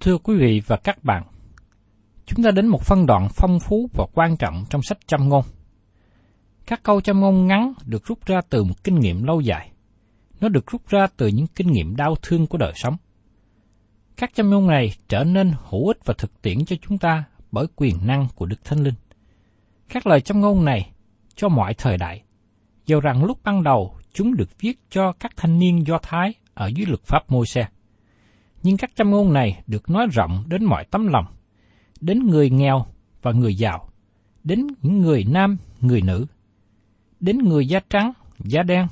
Thưa quý vị và các bạn, chúng ta đến một phân đoạn phong phú và quan trọng trong sách châm ngôn. Các câu châm ngôn ngắn được rút ra từ một kinh nghiệm lâu dài. Nó được rút ra từ những kinh nghiệm đau thương của đời sống. Các châm ngôn này trở nên hữu ích và thực tiễn cho chúng ta bởi quyền năng của Đức Thánh Linh. Các lời châm ngôn này cho mọi thời đại, dầu rằng lúc ban đầu chúng được viết cho các thanh niên Do Thái ở dưới luật pháp Môi-se. Nhưng các châm ngôn này được nói rộng đến mọi tấm lòng, đến người nghèo và người giàu, đến những người nam, người nữ, đến người da trắng, da đen,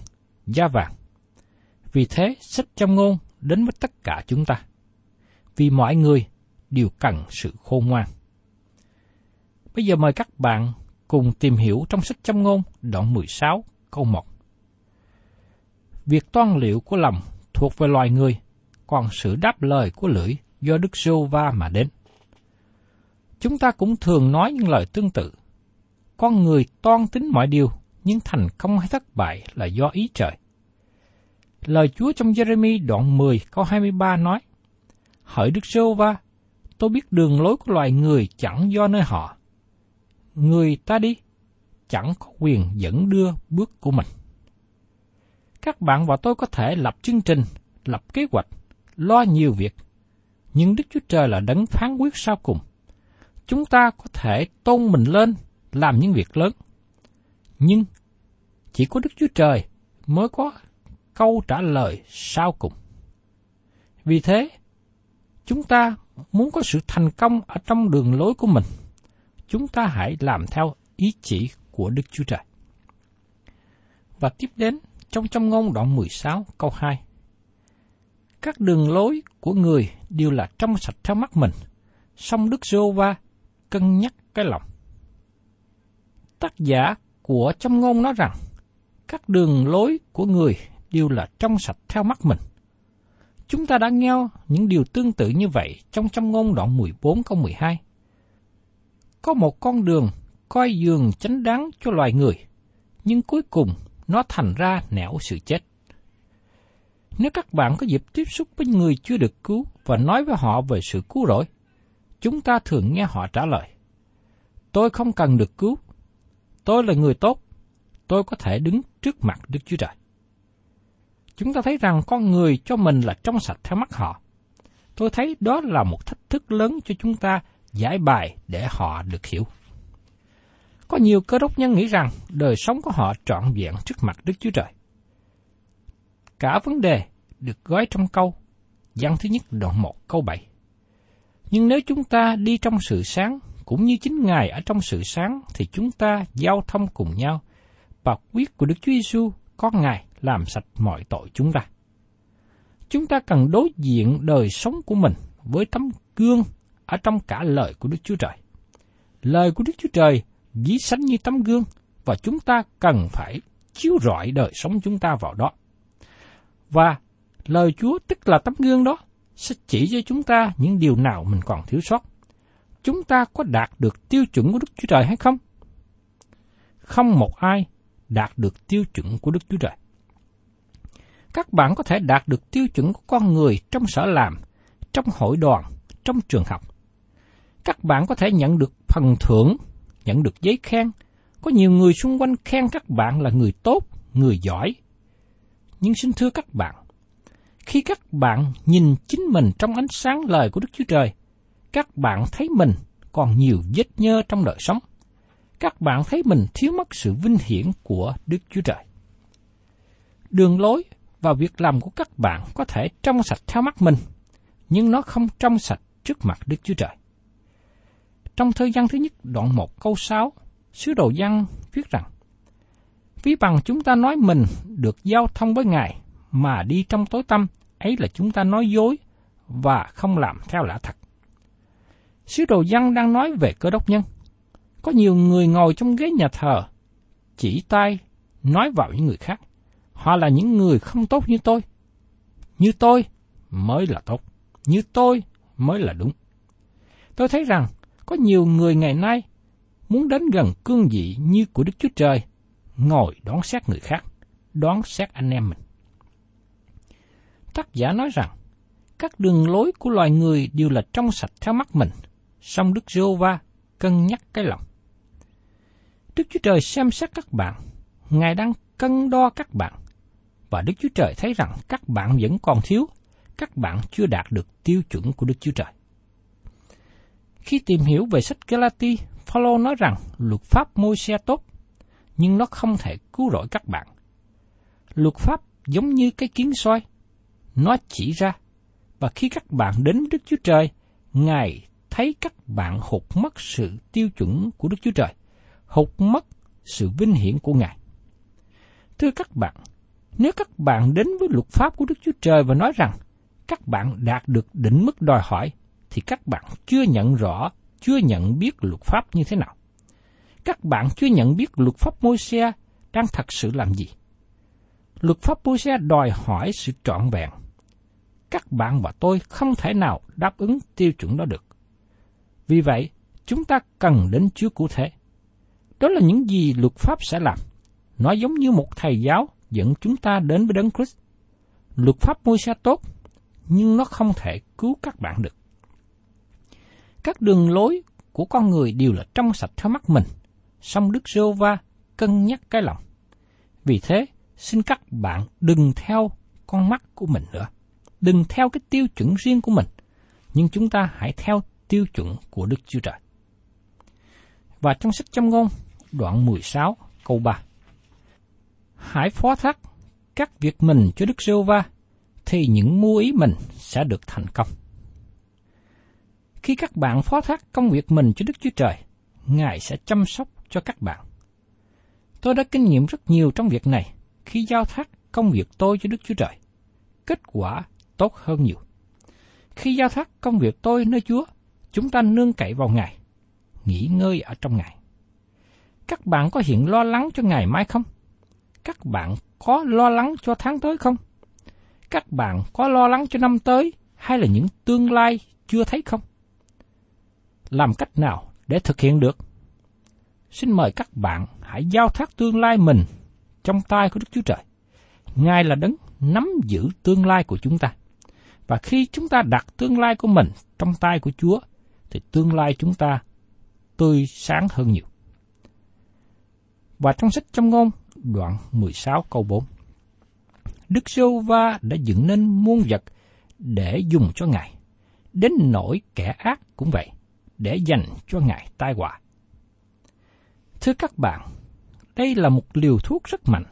da vàng. Vì thế, sách châm ngôn đến với tất cả chúng ta. Vì mọi người đều cần sự khôn ngoan. Bây giờ mời các bạn cùng tìm hiểu trong sách châm ngôn đoạn 16 câu 1. Việc toan liệu của lòng thuộc về loài người, còn sự đáp lời của lưỡi do Đức giê va mà đến. Chúng ta cũng thường nói những lời tương tự. Con người toan tính mọi điều, nhưng thành công hay thất bại là do ý trời. Lời Chúa trong Jeremy đoạn 10 câu 23 nói, Hỡi Đức giê va tôi biết đường lối của loài người chẳng do nơi họ. Người ta đi, chẳng có quyền dẫn đưa bước của mình các bạn và tôi có thể lập chương trình, lập kế hoạch, lo nhiều việc. Nhưng Đức Chúa Trời là đấng phán quyết sau cùng. Chúng ta có thể tôn mình lên, làm những việc lớn. Nhưng chỉ có Đức Chúa Trời mới có câu trả lời sau cùng. Vì thế, chúng ta muốn có sự thành công ở trong đường lối của mình, chúng ta hãy làm theo ý chỉ của Đức Chúa Trời. Và tiếp đến trong trong ngôn đoạn 16 câu 2. Các đường lối của người đều là trong sạch theo mắt mình, song Đức giê va cân nhắc cái lòng. Tác giả của trong ngôn nói rằng, các đường lối của người đều là trong sạch theo mắt mình. Chúng ta đã nghe những điều tương tự như vậy trong trong ngôn đoạn 14 câu 12. Có một con đường coi dường chánh đáng cho loài người, nhưng cuối cùng nó thành ra nẻo sự chết. Nếu các bạn có dịp tiếp xúc với người chưa được cứu và nói với họ về sự cứu rỗi, chúng ta thường nghe họ trả lời, tôi không cần được cứu, tôi là người tốt, tôi có thể đứng trước mặt Đức Chúa Trời. Chúng ta thấy rằng con người cho mình là trong sạch theo mắt họ. Tôi thấy đó là một thách thức lớn cho chúng ta giải bài để họ được hiểu. Có nhiều cơ đốc nhân nghĩ rằng đời sống của họ trọn vẹn trước mặt Đức Chúa Trời. Cả vấn đề được gói trong câu, văn thứ nhất đoạn 1 câu 7. Nhưng nếu chúng ta đi trong sự sáng, cũng như chính Ngài ở trong sự sáng, thì chúng ta giao thông cùng nhau, và quyết của Đức Chúa Giêsu có Ngài làm sạch mọi tội chúng ta. Chúng ta cần đối diện đời sống của mình với tấm gương ở trong cả lời của Đức Chúa Trời. Lời của Đức Chúa Trời dí sánh như tấm gương và chúng ta cần phải chiếu rọi đời sống chúng ta vào đó. Và lời Chúa tức là tấm gương đó sẽ chỉ cho chúng ta những điều nào mình còn thiếu sót. Chúng ta có đạt được tiêu chuẩn của Đức Chúa Trời hay không? Không một ai đạt được tiêu chuẩn của Đức Chúa Trời. Các bạn có thể đạt được tiêu chuẩn của con người trong sở làm, trong hội đoàn, trong trường học. Các bạn có thể nhận được phần thưởng, nhận được giấy khen. Có nhiều người xung quanh khen các bạn là người tốt, người giỏi. Nhưng xin thưa các bạn, khi các bạn nhìn chính mình trong ánh sáng lời của Đức Chúa Trời, các bạn thấy mình còn nhiều vết nhơ trong đời sống. Các bạn thấy mình thiếu mất sự vinh hiển của Đức Chúa Trời. Đường lối và việc làm của các bạn có thể trong sạch theo mắt mình, nhưng nó không trong sạch trước mặt Đức Chúa Trời. Trong thời gian thứ nhất đoạn 1 câu 6, sứ đồ văn viết rằng, Ví bằng chúng ta nói mình được giao thông với Ngài mà đi trong tối tâm, ấy là chúng ta nói dối và không làm theo lẽ thật. Sứ đồ dân đang nói về cơ đốc nhân. Có nhiều người ngồi trong ghế nhà thờ, chỉ tay nói vào những người khác. Họ là những người không tốt như tôi. Như tôi mới là tốt. Như tôi mới là đúng. Tôi thấy rằng có nhiều người ngày nay muốn đến gần cương vị như của Đức Chúa Trời, ngồi đoán xét người khác, đoán xét anh em mình. Tác giả nói rằng, các đường lối của loài người đều là trong sạch theo mắt mình, song Đức giê va cân nhắc cái lòng. Đức Chúa Trời xem xét các bạn, Ngài đang cân đo các bạn, và Đức Chúa Trời thấy rằng các bạn vẫn còn thiếu, các bạn chưa đạt được tiêu chuẩn của Đức Chúa Trời. Khi tìm hiểu về sách Galati, Phaolô nói rằng luật pháp môi xe tốt, nhưng nó không thể cứu rỗi các bạn. Luật pháp giống như cái kiến soi, nó chỉ ra, và khi các bạn đến Đức Chúa Trời, Ngài thấy các bạn hụt mất sự tiêu chuẩn của Đức Chúa Trời, hụt mất sự vinh hiển của Ngài. Thưa các bạn, nếu các bạn đến với luật pháp của Đức Chúa Trời và nói rằng các bạn đạt được đỉnh mức đòi hỏi, thì các bạn chưa nhận rõ, chưa nhận biết luật pháp như thế nào. Các bạn chưa nhận biết luật pháp môi xe đang thật sự làm gì. Luật pháp môi xe đòi hỏi sự trọn vẹn. Các bạn và tôi không thể nào đáp ứng tiêu chuẩn đó được. Vì vậy, chúng ta cần đến Chúa cụ thể. Đó là những gì luật pháp sẽ làm. Nó giống như một thầy giáo dẫn chúng ta đến với Đấng Christ. Luật pháp môi xe tốt, nhưng nó không thể cứu các bạn được. Các đường lối của con người đều là trong sạch theo mắt mình, song Đức giê va cân nhắc cái lòng. Vì thế, xin các bạn đừng theo con mắt của mình nữa. Đừng theo cái tiêu chuẩn riêng của mình, nhưng chúng ta hãy theo tiêu chuẩn của Đức Chúa Trời. Và trong sách châm ngôn, đoạn 16, câu 3. Hãy phó thác các việc mình cho Đức giê va thì những mưu ý mình sẽ được thành công. Khi các bạn phó thác công việc mình cho Đức Chúa Trời, Ngài sẽ chăm sóc cho các bạn. Tôi đã kinh nghiệm rất nhiều trong việc này khi giao thác công việc tôi cho Đức Chúa Trời. Kết quả tốt hơn nhiều. Khi giao thác công việc tôi nơi Chúa, chúng ta nương cậy vào Ngài, nghỉ ngơi ở trong Ngài. Các bạn có hiện lo lắng cho ngày mai không? Các bạn có lo lắng cho tháng tới không? Các bạn có lo lắng cho năm tới hay là những tương lai chưa thấy không? Làm cách nào để thực hiện được? Xin mời các bạn hãy giao thác tương lai mình trong tay của Đức Chúa Trời. Ngài là đấng nắm giữ tương lai của chúng ta. Và khi chúng ta đặt tương lai của mình trong tay của Chúa, thì tương lai chúng ta tươi sáng hơn nhiều. Và trong sách trong ngôn, đoạn 16 câu 4. Đức Sô Va đã dựng nên muôn vật để dùng cho Ngài, đến nỗi kẻ ác cũng vậy, để dành cho Ngài tai họa. Thưa các bạn, đây là một liều thuốc rất mạnh.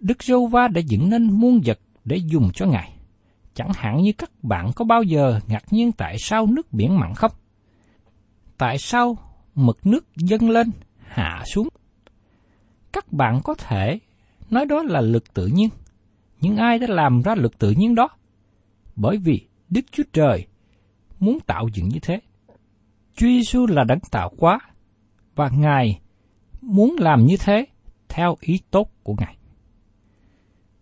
Đức giê va đã dựng nên muôn vật để dùng cho Ngài. Chẳng hạn như các bạn có bao giờ ngạc nhiên tại sao nước biển mặn không? Tại sao mực nước dâng lên, hạ xuống? Các bạn có thể nói đó là lực tự nhiên. Nhưng ai đã làm ra lực tự nhiên đó? Bởi vì Đức Chúa Trời muốn tạo dựng như thế. Chúa Giêsu là đấng tạo hóa và Ngài muốn làm như thế theo ý tốt của Ngài.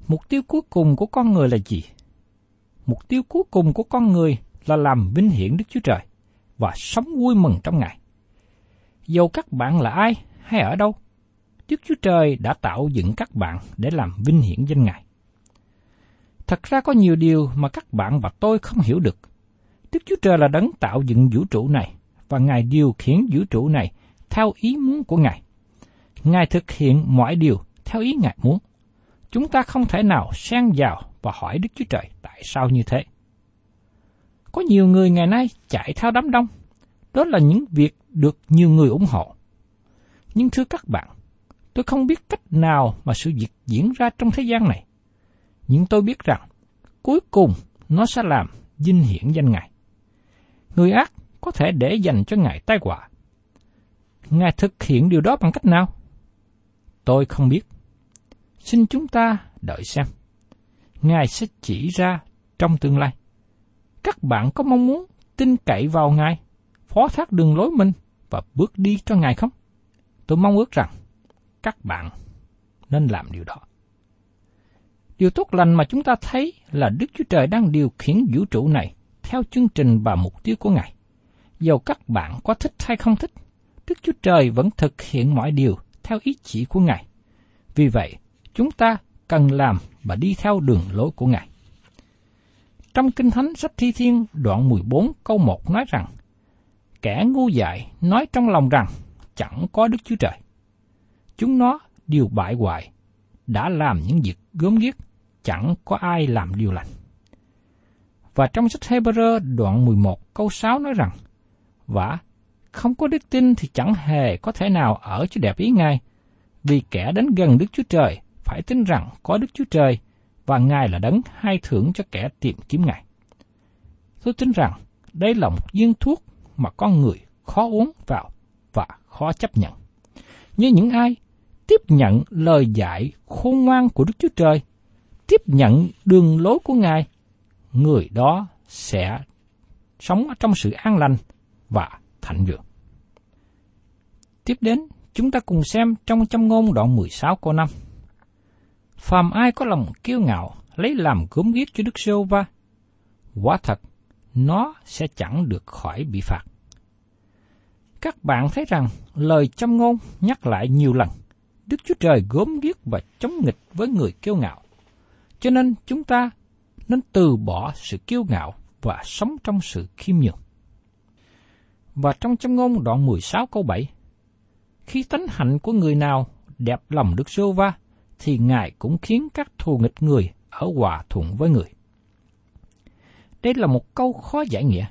Mục tiêu cuối cùng của con người là gì? Mục tiêu cuối cùng của con người là làm vinh hiển Đức Chúa Trời và sống vui mừng trong Ngài. Dầu các bạn là ai hay ở đâu, Đức Chúa Trời đã tạo dựng các bạn để làm vinh hiển danh Ngài. Thật ra có nhiều điều mà các bạn và tôi không hiểu được. Đức Chúa Trời là đấng tạo dựng vũ trụ này và Ngài điều khiển vũ trụ này theo ý muốn của Ngài. Ngài thực hiện mọi điều theo ý Ngài muốn. Chúng ta không thể nào xen vào và hỏi Đức Chúa Trời tại sao như thế. Có nhiều người ngày nay chạy theo đám đông. Đó là những việc được nhiều người ủng hộ. Nhưng thưa các bạn, tôi không biết cách nào mà sự việc diễn ra trong thế gian này. Nhưng tôi biết rằng, cuối cùng nó sẽ làm vinh hiển danh Ngài. Người ác có thể để dành cho Ngài tai họa. Ngài thực hiện điều đó bằng cách nào? Tôi không biết. Xin chúng ta đợi xem. Ngài sẽ chỉ ra trong tương lai. Các bạn có mong muốn tin cậy vào Ngài, phó thác đường lối mình và bước đi cho Ngài không? Tôi mong ước rằng các bạn nên làm điều đó. Điều tốt lành mà chúng ta thấy là Đức Chúa Trời đang điều khiển vũ trụ này theo chương trình và mục tiêu của Ngài. Dầu các bạn có thích hay không thích, Đức Chúa Trời vẫn thực hiện mọi điều theo ý chỉ của Ngài. Vì vậy, chúng ta cần làm và đi theo đường lối của Ngài. Trong Kinh Thánh sách Thi Thiên đoạn 14 câu 1 nói rằng, Kẻ ngu dại nói trong lòng rằng chẳng có Đức Chúa Trời. Chúng nó đều bại hoại, đã làm những việc gớm ghiếc, chẳng có ai làm điều lành. Và trong sách Hebrew đoạn 11 câu 6 nói rằng, Và không có đức tin thì chẳng hề có thể nào ở cho đẹp ý Ngài, vì kẻ đến gần Đức Chúa Trời phải tin rằng có Đức Chúa Trời và Ngài là đấng hai thưởng cho kẻ tìm kiếm Ngài. Tôi tin rằng đây là một viên thuốc mà con người khó uống vào và khó chấp nhận. Như những ai tiếp nhận lời dạy khôn ngoan của Đức Chúa Trời, tiếp nhận đường lối của Ngài, người đó sẽ sống trong sự an lành và thạnh vượng. Tiếp đến, chúng ta cùng xem trong châm ngôn đoạn 16 câu 5. Phàm ai có lòng kiêu ngạo, lấy làm gốm ghiếc cho Đức Sô Va, quả thật, nó sẽ chẳng được khỏi bị phạt. Các bạn thấy rằng lời châm ngôn nhắc lại nhiều lần, Đức Chúa Trời gốm ghiếc và chống nghịch với người kiêu ngạo. Cho nên chúng ta nên từ bỏ sự kiêu ngạo và sống trong sự khiêm nhường. Và trong châm ngôn đoạn 16 câu 7, khi tánh hạnh của người nào đẹp lòng Đức Sô Va, thì Ngài cũng khiến các thù nghịch người ở hòa thuận với người. Đây là một câu khó giải nghĩa.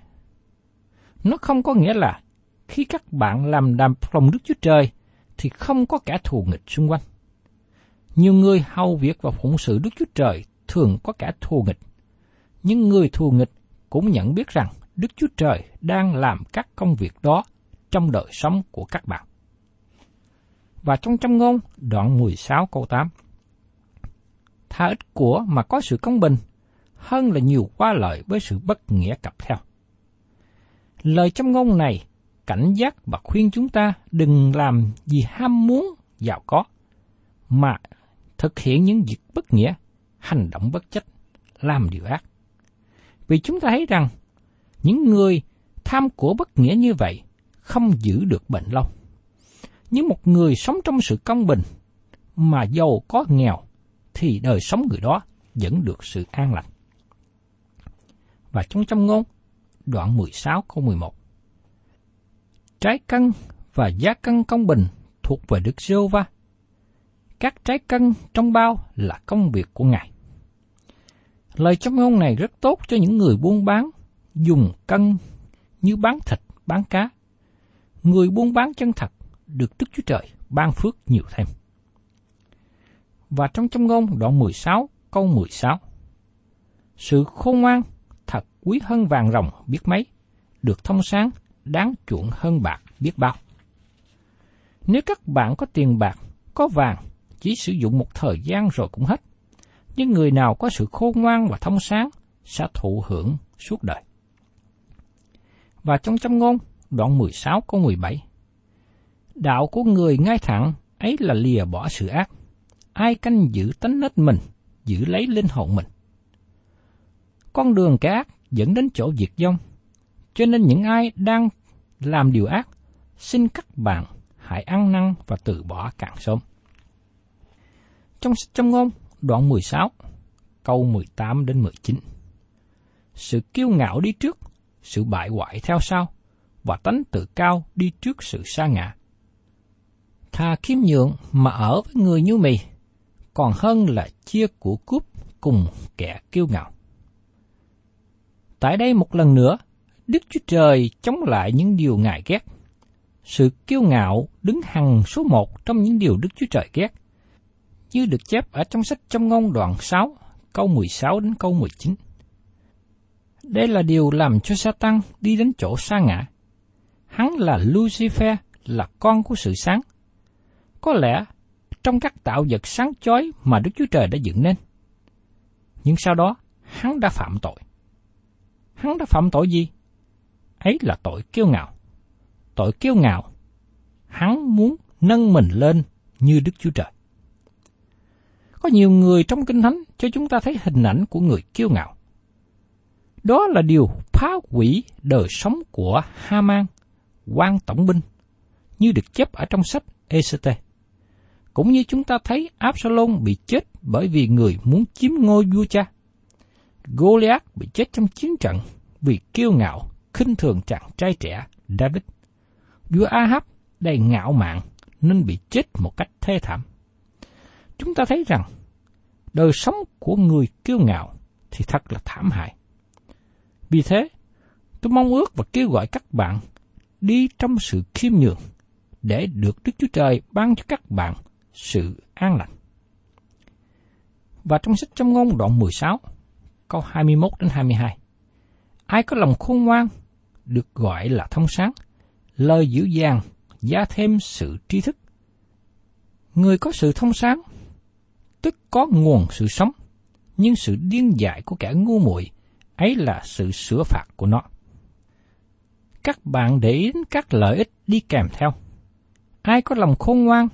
Nó không có nghĩa là khi các bạn làm đàm lòng Đức Chúa Trời thì không có kẻ thù nghịch xung quanh. Nhiều người hầu việc và phụng sự Đức Chúa Trời thường có kẻ thù nghịch. Nhưng người thù nghịch cũng nhận biết rằng Đức Chúa Trời đang làm các công việc đó trong đời sống của các bạn. Và trong trăm ngôn, đoạn 16 câu 8. Tha ít của mà có sự công bình, hơn là nhiều qua lợi với sự bất nghĩa cặp theo. Lời trăm ngôn này cảnh giác và khuyên chúng ta đừng làm gì ham muốn giàu có, mà thực hiện những việc bất nghĩa, hành động bất trách, làm điều ác. Vì chúng ta thấy rằng, những người tham của bất nghĩa như vậy không giữ được bệnh lâu. Nhưng một người sống trong sự công bình, mà giàu có nghèo, thì đời sống người đó vẫn được sự an lành. Và trong trong ngôn, đoạn 16 câu 11 trái cân và giá cân công bình thuộc về Đức giê va Các trái cân trong bao là công việc của Ngài. Lời trong ngôn này rất tốt cho những người buôn bán, dùng cân như bán thịt, bán cá. Người buôn bán chân thật được Đức Chúa Trời ban phước nhiều thêm. Và trong trong ngôn đoạn 16 câu 16 Sự khôn ngoan thật quý hơn vàng rồng biết mấy, được thông sáng đáng chuộng hơn bạc biết bao. Nếu các bạn có tiền bạc, có vàng, chỉ sử dụng một thời gian rồi cũng hết. Nhưng người nào có sự khôn ngoan và thông sáng sẽ thụ hưởng suốt đời. Và trong trăm ngôn, đoạn 16 câu 17. Đạo của người ngay thẳng ấy là lìa bỏ sự ác. Ai canh giữ tánh nết mình, giữ lấy linh hồn mình. Con đường kẻ ác dẫn đến chỗ diệt vong. Cho nên những ai đang làm điều ác, xin các bạn hãy ăn năn và từ bỏ càng sớm. Trong trong ngôn đoạn 16, câu 18 đến 19. Sự kiêu ngạo đi trước, sự bại hoại theo sau, và tánh tự cao đi trước sự sa ngã. Thà khiêm nhượng mà ở với người như mì, còn hơn là chia của cúp cùng kẻ kiêu ngạo. Tại đây một lần nữa, Đức Chúa Trời chống lại những điều Ngài ghét. Sự kiêu ngạo đứng hằng số một trong những điều Đức Chúa Trời ghét, như được chép ở trong sách trong ngôn đoạn 6, câu 16 đến câu 19. Đây là điều làm cho Satan đi đến chỗ xa ngã. Hắn là Lucifer, là con của sự sáng. Có lẽ trong các tạo vật sáng chói mà Đức Chúa Trời đã dựng nên. Nhưng sau đó, hắn đã phạm tội. Hắn đã phạm tội gì? Ấy là tội kiêu ngạo. Tội kiêu ngạo, hắn muốn nâng mình lên như Đức Chúa Trời. Có nhiều người trong Kinh Thánh cho chúng ta thấy hình ảnh của người kiêu ngạo. Đó là điều phá hủy đời sống của Haman, quan tổng binh, như được chép ở trong sách ECT. Cũng như chúng ta thấy Absalom bị chết bởi vì người muốn chiếm ngôi vua cha. Goliath bị chết trong chiến trận vì kiêu ngạo, khinh thường chàng trai trẻ David. Vua Ahab đầy ngạo mạn nên bị chết một cách thê thảm. Chúng ta thấy rằng đời sống của người kiêu ngạo thì thật là thảm hại. Vì thế, tôi mong ước và kêu gọi các bạn đi trong sự khiêm nhường để được Đức Chúa Trời ban cho các bạn sự an lành. Và trong sách trong ngôn đoạn 16, câu 21 đến 22. Ai có lòng khôn ngoan được gọi là thông sáng, lời dữ dàng gia thêm sự tri thức. Người có sự thông sáng, tức có nguồn sự sống, nhưng sự điên dại của kẻ ngu muội ấy là sự sửa phạt của nó. Các bạn để ý đến các lợi ích đi kèm theo. Ai có lòng khôn ngoan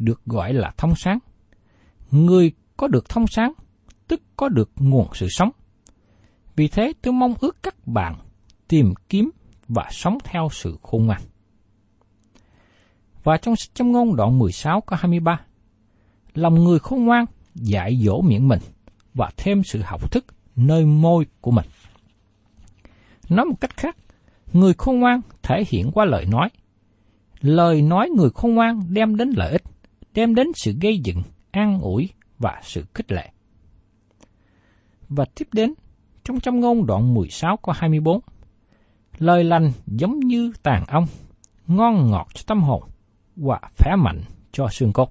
được gọi là thông sáng. Người có được thông sáng, tức có được nguồn sự sống. Vì thế tôi mong ước các bạn tìm kiếm và sống theo sự khôn ngoan. Và trong sách châm ngôn đoạn 16 có 23, lòng người khôn ngoan dạy dỗ miệng mình và thêm sự học thức nơi môi của mình. Nói một cách khác, người khôn ngoan thể hiện qua lời nói. Lời nói người khôn ngoan đem đến lợi ích, đem đến sự gây dựng, an ủi và sự khích lệ. Và tiếp đến, trong trong ngôn đoạn 16 có 24, lời lành giống như tàn ong, ngon ngọt cho tâm hồn và khỏe mạnh cho xương cốt.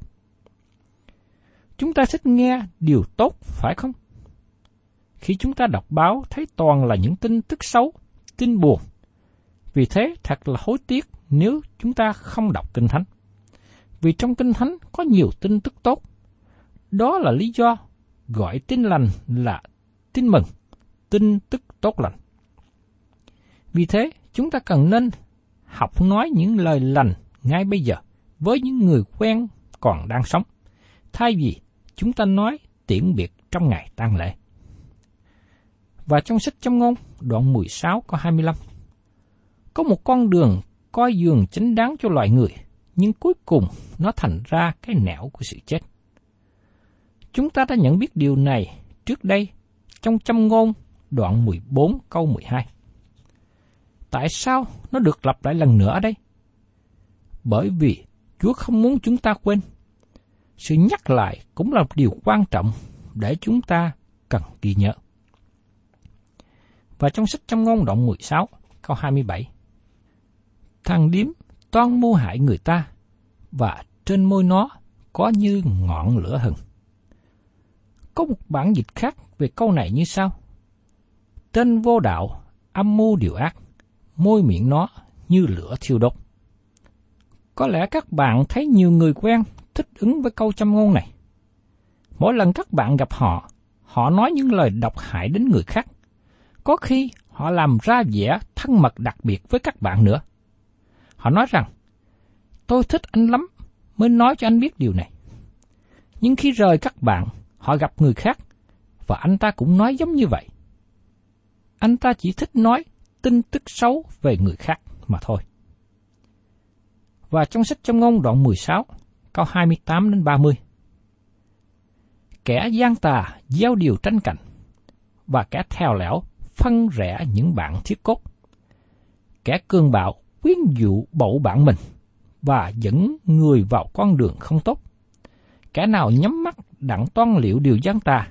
Chúng ta thích nghe điều tốt, phải không? Khi chúng ta đọc báo thấy toàn là những tin tức xấu, tin buồn. Vì thế thật là hối tiếc nếu chúng ta không đọc Kinh Thánh. Vì trong Kinh Thánh có nhiều tin tức tốt. Đó là lý do gọi tin lành là tin mừng, tin tức tốt lành. Vì thế, chúng ta cần nên học nói những lời lành ngay bây giờ với những người quen còn đang sống, thay vì chúng ta nói tiễn biệt trong ngày tang lễ. Và trong sách châm ngôn, đoạn 16 có 25. Có một con đường coi dường chính đáng cho loài người, nhưng cuối cùng nó thành ra cái nẻo của sự chết. Chúng ta đã nhận biết điều này trước đây trong châm ngôn đoạn 14 câu 12. Tại sao nó được lặp lại lần nữa ở đây? Bởi vì Chúa không muốn chúng ta quên. Sự nhắc lại cũng là một điều quan trọng để chúng ta cần ghi nhớ. Và trong sách châm ngôn đoạn 16, câu 27. Thằng điếm toan mưu hại người ta, và trên môi nó có như ngọn lửa hừng. Có một bản dịch khác về câu này như sau. Tên vô đạo, âm mưu điều ác, môi miệng nó như lửa thiêu đốt. Có lẽ các bạn thấy nhiều người quen thích ứng với câu châm ngôn này. Mỗi lần các bạn gặp họ, họ nói những lời độc hại đến người khác. Có khi họ làm ra vẻ thân mật đặc biệt với các bạn nữa. Họ nói rằng, tôi thích anh lắm, mới nói cho anh biết điều này. Nhưng khi rời các bạn, họ gặp người khác, và anh ta cũng nói giống như vậy. Anh ta chỉ thích nói tin tức xấu về người khác mà thôi. Và trong sách trong ngôn đoạn 16, câu 28 đến 30. Kẻ gian tà gieo điều tranh cạnh, và kẻ theo lẻo phân rẽ những bạn thiết cốt. Kẻ cương bạo quyến dụ bậu bạn mình, và dẫn người vào con đường không tốt. Kẻ nào nhắm mắt đặng toan liệu điều gian tà,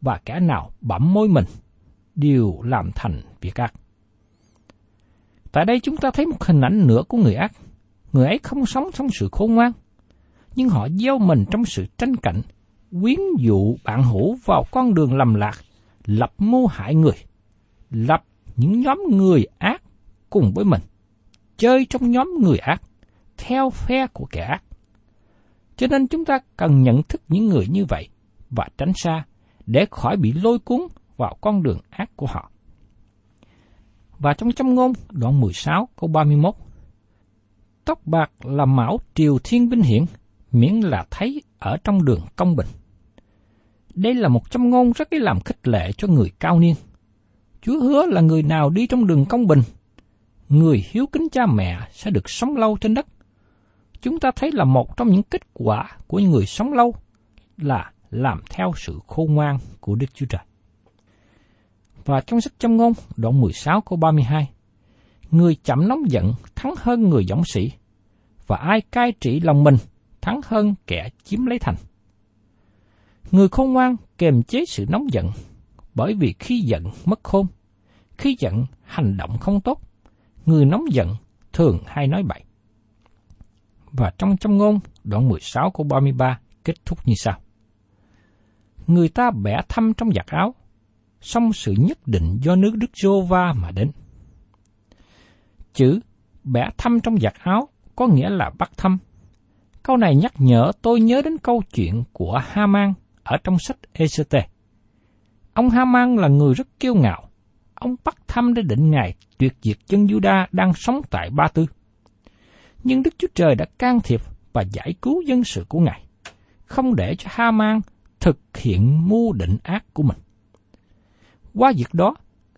và kẻ nào bẩm môi mình, đều làm thành việc ác. Tại đây chúng ta thấy một hình ảnh nữa của người ác. Người ấy không sống trong sự khôn ngoan, nhưng họ gieo mình trong sự tranh cạnh, quyến dụ bạn hữu vào con đường lầm lạc, lập mưu hại người, lập những nhóm người ác cùng với mình, chơi trong nhóm người ác, theo phe của kẻ ác. Cho nên chúng ta cần nhận thức những người như vậy và tránh xa để khỏi bị lôi cuốn vào con đường ác của họ. Và trong châm ngôn đoạn 16 câu 31 Tóc bạc là mão triều thiên vinh hiển, miễn là thấy ở trong đường công bình. Đây là một châm ngôn rất là làm khích lệ cho người cao niên. Chúa hứa là người nào đi trong đường công bình, người hiếu kính cha mẹ sẽ được sống lâu trên đất. Chúng ta thấy là một trong những kết quả của người sống lâu là làm theo sự khôn ngoan của Đức Chúa Trời. Và trong sách châm ngôn, đoạn 16 câu 32, Người chậm nóng giận thắng hơn người dũng sĩ, và ai cai trị lòng mình thắng hơn kẻ chiếm lấy thành. Người khôn ngoan kềm chế sự nóng giận, bởi vì khi giận mất khôn, khi giận hành động không tốt, người nóng giận thường hay nói bậy. Và trong châm ngôn, đoạn 16 câu 33 kết thúc như sau. Người ta bẻ thăm trong giặt áo, song sự nhất định do nước Đức giô va mà đến. Chữ bẻ thăm trong giặt áo có nghĩa là bắt thăm. Câu này nhắc nhở tôi nhớ đến câu chuyện của Haman ở trong sách ECT. Ông Haman là người rất kiêu ngạo. Ông bắt thăm để định ngày tuyệt diệt dân Juda đang sống tại Ba Tư. Nhưng Đức Chúa Trời đã can thiệp và giải cứu dân sự của Ngài, không để cho Haman thực hiện mưu định ác của mình. Qua việc đó,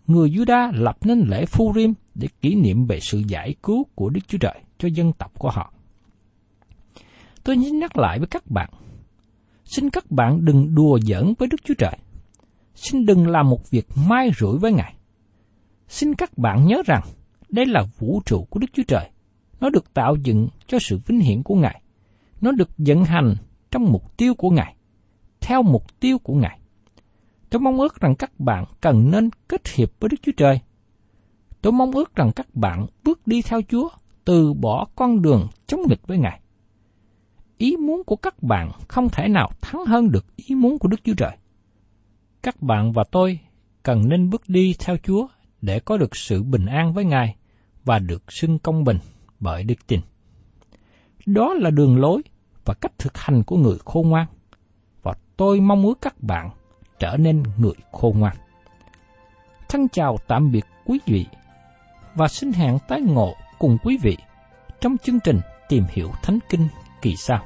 người Juda lập nên lễ Phu Rim để kỷ niệm về sự giải cứu của Đức Chúa Trời cho dân tộc của họ. Tôi xin nhắc lại với các bạn, xin các bạn đừng đùa giỡn với Đức Chúa Trời. Xin đừng làm một việc mai rủi với Ngài. Xin các bạn nhớ rằng, đây là vũ trụ của Đức Chúa Trời. Nó được tạo dựng cho sự vinh hiển của Ngài. Nó được vận hành trong mục tiêu của Ngài, theo mục tiêu của Ngài. Tôi mong ước rằng các bạn cần nên kết hiệp với Đức Chúa Trời. Tôi mong ước rằng các bạn bước đi theo Chúa, từ bỏ con đường chống nghịch với Ngài. Ý muốn của các bạn không thể nào thắng hơn được ý muốn của Đức Chúa Trời. Các bạn và tôi cần nên bước đi theo Chúa để có được sự bình an với Ngài và được xưng công bình bởi đức tin. Đó là đường lối và cách thực hành của người khôn ngoan. Và tôi mong ước các bạn trở nên người khôn ngoan. Thân chào tạm biệt quý vị và xin hẹn tái ngộ cùng quý vị trong chương trình Tìm hiểu Thánh Kinh kỳ sau.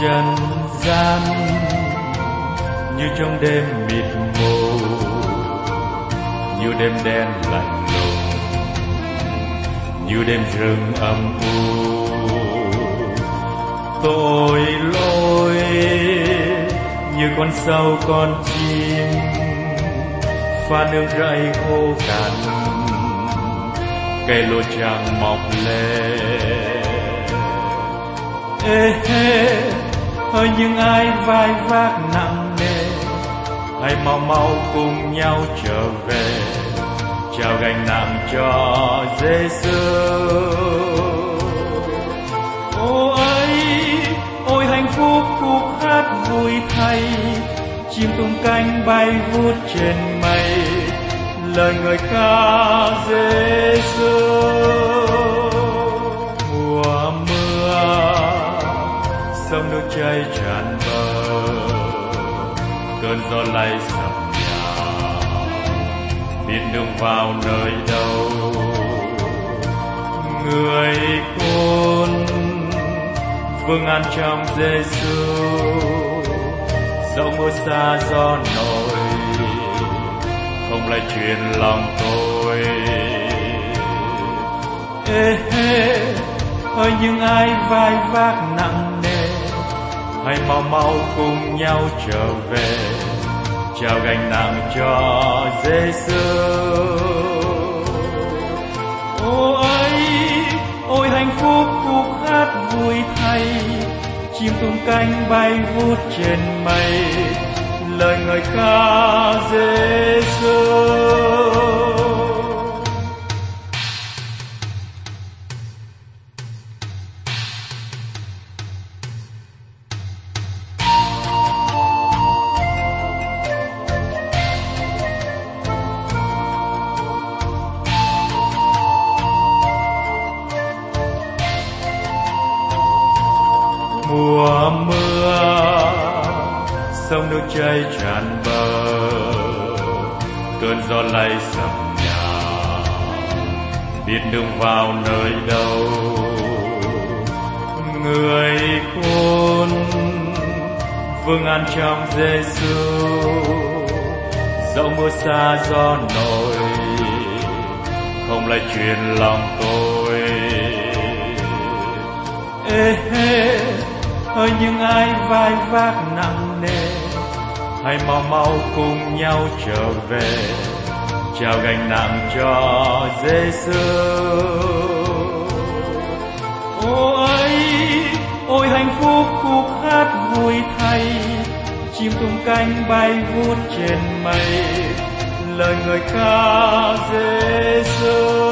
Trần gian, như trong đêm mịt mù, như đêm đen lạnh lùng, như đêm rừng âm u. Tội lỗi như con sâu con chim, pha nước rẫy khô cằn cây lúa chẳng mọc lên ê, hê hỡi những ai vai vác nặng nề hãy mau mau cùng nhau trở về. Trao gánh nặng cho Giêsu ô ấy, ôi hạnh phúc, khúc hát vui thay. Chim tung cánh bay vút trên mây, lời người ca Giêsu nước chảy tràn bờ. Cơn gió lay sập nhà. Biết đường vào nơi đâu. Người con vương an trong Giêsu dẫu mưa xa gió nổi, không lại truyền lòng tôi. Ê hê ơi những ai vai vác nặng hãy mau mau cùng nhau trở về. Trao gánh nặng cho Giêsu ô ấy, ôi hạnh phúc khúc hát vui thay. Chim tung cánh bay vút trên mây. Lời ngợi ca Giêsu gió lay sập nhà. Biết đường vào nơi đâu, người khôn vương an trong Giêsu dẫu mưa xa gió nổi, không lại truyền lòng tôi. Ê, hê, ơi, những ai vai vác nặng nề, hãy mau mau cùng nhau trở về trao gánh nặng cho Giêsu. ôi ôi hạnh phúc khúc hát vui thay, chim tung cánh bay vút trên mây, lời người ca Giêsu.